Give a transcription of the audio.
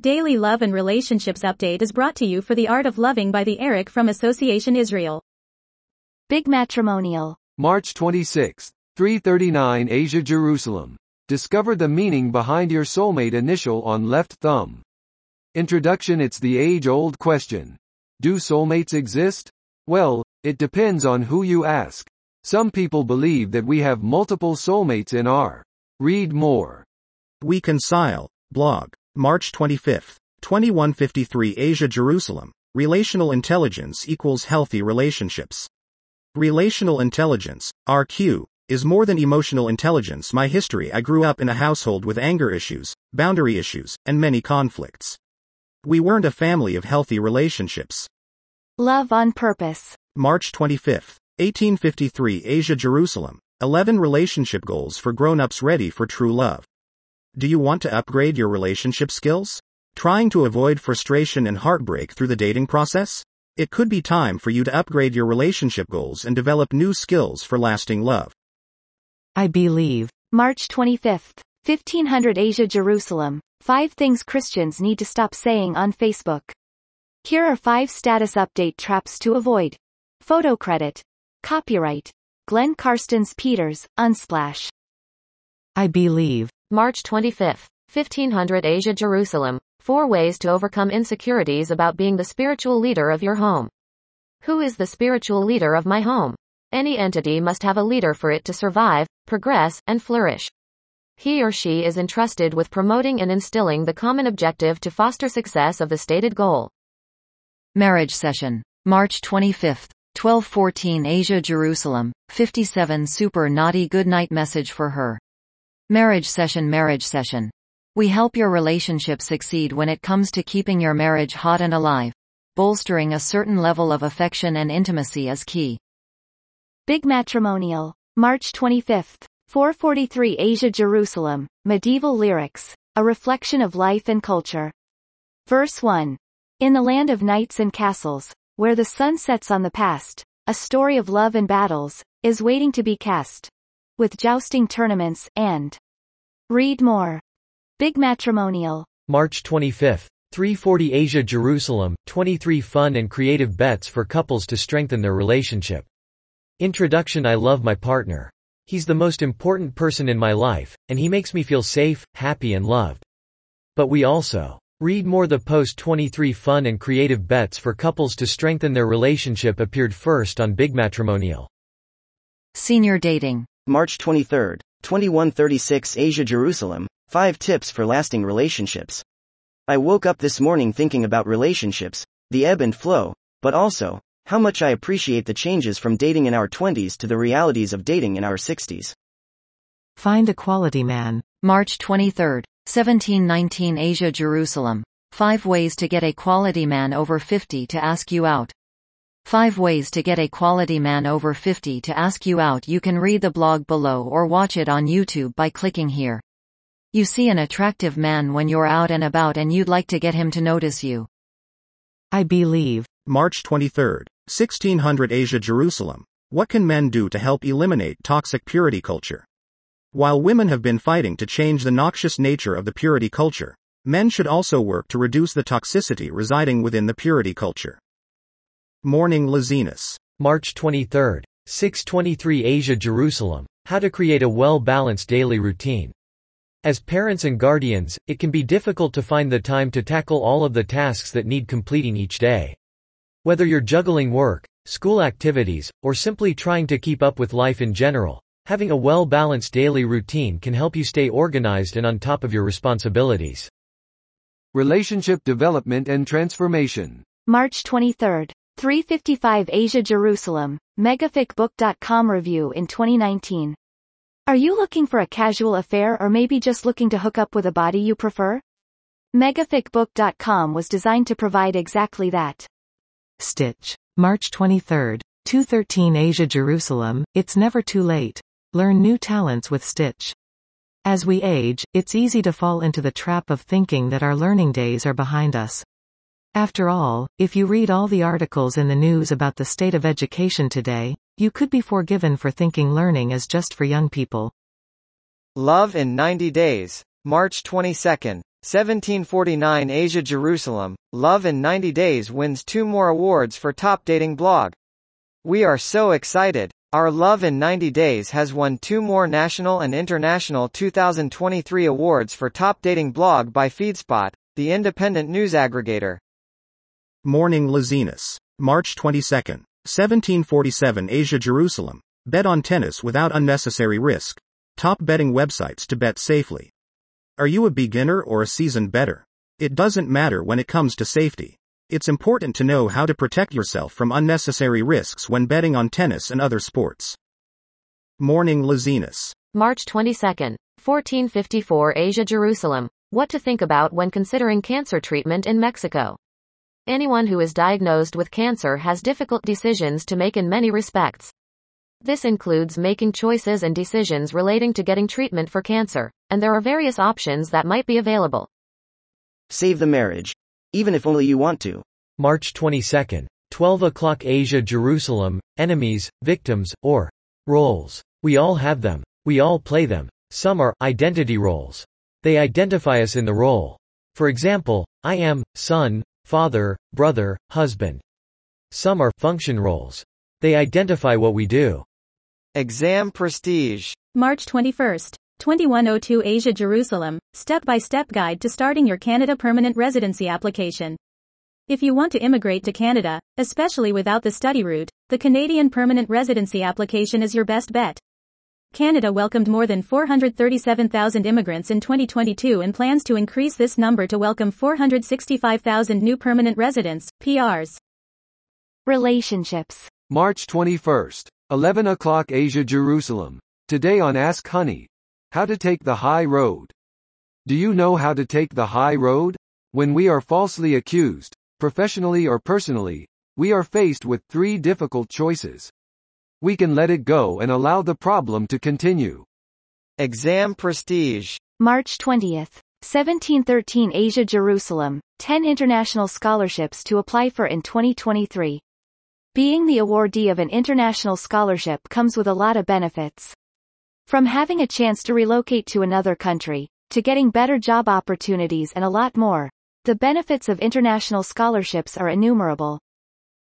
Daily Love and Relationships Update is brought to you for the Art of Loving by the Erich Fromm Association Israel. Big Matrimonial. March 26, 339 Asia Jerusalem. Discover the meaning behind your soulmate initial on left thumb. Introduction It's the age-old question. Do soulmates exist? Well, it depends on who you ask. Some people believe that we have multiple soulmates in our. Read more. We Reconcile, blog, March 25, 2153 Asia Jerusalem. Relational intelligence equals healthy relationships. Relational intelligence, RQ, is more than emotional intelligence. My history I grew up in a household with anger issues, boundary issues, and many conflicts. We weren't a family of healthy relationships. Love on Purpose. March 25, 1853 Asia Jerusalem. 11 relationship goals for grown-ups ready for true love. Do you want to upgrade your relationship skills? Trying to avoid frustration and heartbreak through the dating process? It could be time for you to upgrade your relationship goals and develop new skills for lasting love. iBelieve. March 25th, 1500 Asia Jerusalem. 5 things Christians need to stop saying on Facebook. Here are 5 status update traps to avoid. Photo credit. Copyright. Glenn Carstens Peters, Unsplash. iBelieve. March 25, 1500 Asia Jerusalem. Four ways to overcome insecurities about being the spiritual leader of your home. Who is the spiritual leader of my home? Any entity must have a leader for it to survive, progress, and flourish. He or she is entrusted with promoting and instilling the common objective to foster success of the stated goal. Marriage session. March 25, 1214 Asia Jerusalem. 57 Super naughty good night message for her. Marriage session Marriage session. We help your relationship succeed when it comes to keeping your marriage hot and alive. Bolstering a certain level of affection and intimacy is key. Big Matrimonial. March 25th, 443 Asia Jerusalem. Medieval lyrics. A reflection of life and culture. Verse 1. In the land of knights and castles, where the sun sets on the past, a story of love and battles, is waiting to be cast with jousting tournaments, and read more. Big Matrimonial. March 25, 340 Asia Jerusalem, 23 fun and creative bets for couples to strengthen their relationship. Introduction I love my partner. He's the most important person in my life, and he makes me feel safe, happy and loved. But we also Read more The post 23 fun and creative bets for couples to strengthen their relationship appeared first on Big Matrimonial. Senior dating. March 23, 2136 Asia Jerusalem, 5 tips for lasting relationships. I woke up this morning thinking about relationships, the ebb and flow, but also, how much I appreciate the changes from dating in our 20s to the realities of dating in our 60s. Find a quality man. March 23, 1719 Asia Jerusalem. 5 ways to get a quality man over 50 to ask you out. 5 ways to get a quality man over 50 to ask you out. You can read the blog below or watch it on YouTube by clicking here. You see an attractive man when you're out and about and you'd like to get him to notice you. iBelieve. March 23, 1600 Asia Jerusalem. What can men do to help eliminate toxic purity culture? While women have been fighting to change the noxious nature of the purity culture, men should also work to reduce the toxicity residing within the purity culture. Morning Laziness. March 23, 623 Asia Jerusalem. How to create a well-balanced daily routine. As parents and guardians, it can be difficult to find the time to tackle all of the tasks that need completing each day. Whether you're juggling work, school activities, or simply trying to keep up with life in general, having a well-balanced daily routine can help you stay organized and on top of your responsibilities. Relationship development and transformation. March 23, 355 Asia Jerusalem, MegaficBook.com review in 2019. Are you looking for a casual affair or maybe just looking to hook up with a body you prefer? MegaficBook.com was designed to provide exactly that. Stitch. March 23, 213 Asia Jerusalem, it's never too late. Learn new talents with Stitch. As we age, it's easy to fall into the trap of thinking that our learning days are behind us. After all, if you read all the articles in the news about the state of education today, you could be forgiven for thinking learning is just for young people. Love in 90 Days. March 22, 1749 Asia Jerusalem, Love in 90 Days wins two more awards for top dating blog. We are so excited. Our Love in 90 Days has won two more national and international 2023 awards for top dating blog by FeedSpot, the independent news aggregator. Morning Laziness. March 22, 1747 Asia Jerusalem. Bet on tennis without unnecessary risk. Top betting websites to bet safely. Are you a beginner or a seasoned better? It doesn't matter when it comes to safety. It's important to know how to protect yourself from unnecessary risks when betting on tennis and other sports. Morning Laziness. March 22, 1454 Asia Jerusalem. What to think about when considering cancer treatment in Mexico. Anyone who is diagnosed with cancer has difficult decisions to make in many respects. This includes making choices and decisions relating to getting treatment for cancer, and there are various options that might be available. Save the marriage. Even if only you want to. March 22, 12 o'clock Asia Jerusalem, enemies, victims, or roles. We all have them. We all play them. Some are identity roles. They identify us in the role. For example, I am son, father, brother, husband. Some are function roles. They identify what we do. Exam Prestige. March 21st, 2102 Asia Jerusalem, step-by-step guide to starting your Canada permanent residency application. If you want to immigrate to Canada, especially without the study route, the Canadian permanent residency application is your best bet. Canada welcomed more than 437,000 immigrants in 2022 and plans to increase this number to welcome 465,000 new permanent residents, PRs. Relationships. March 21st, 11 o'clock Asia Jerusalem. Today on Ask Honey. How to take the high road. Do you know how to take the high road? When we are falsely accused, professionally or personally, we are faced with three difficult choices. We can let it go and allow the problem to continue. Exam Prestige. March 20th, 1713 Asia Jerusalem, 10 international scholarships to apply for in 2023. Being the awardee of an international scholarship comes with a lot of benefits. From having a chance to relocate to another country, to getting better job opportunities and a lot more, the benefits of international scholarships are innumerable.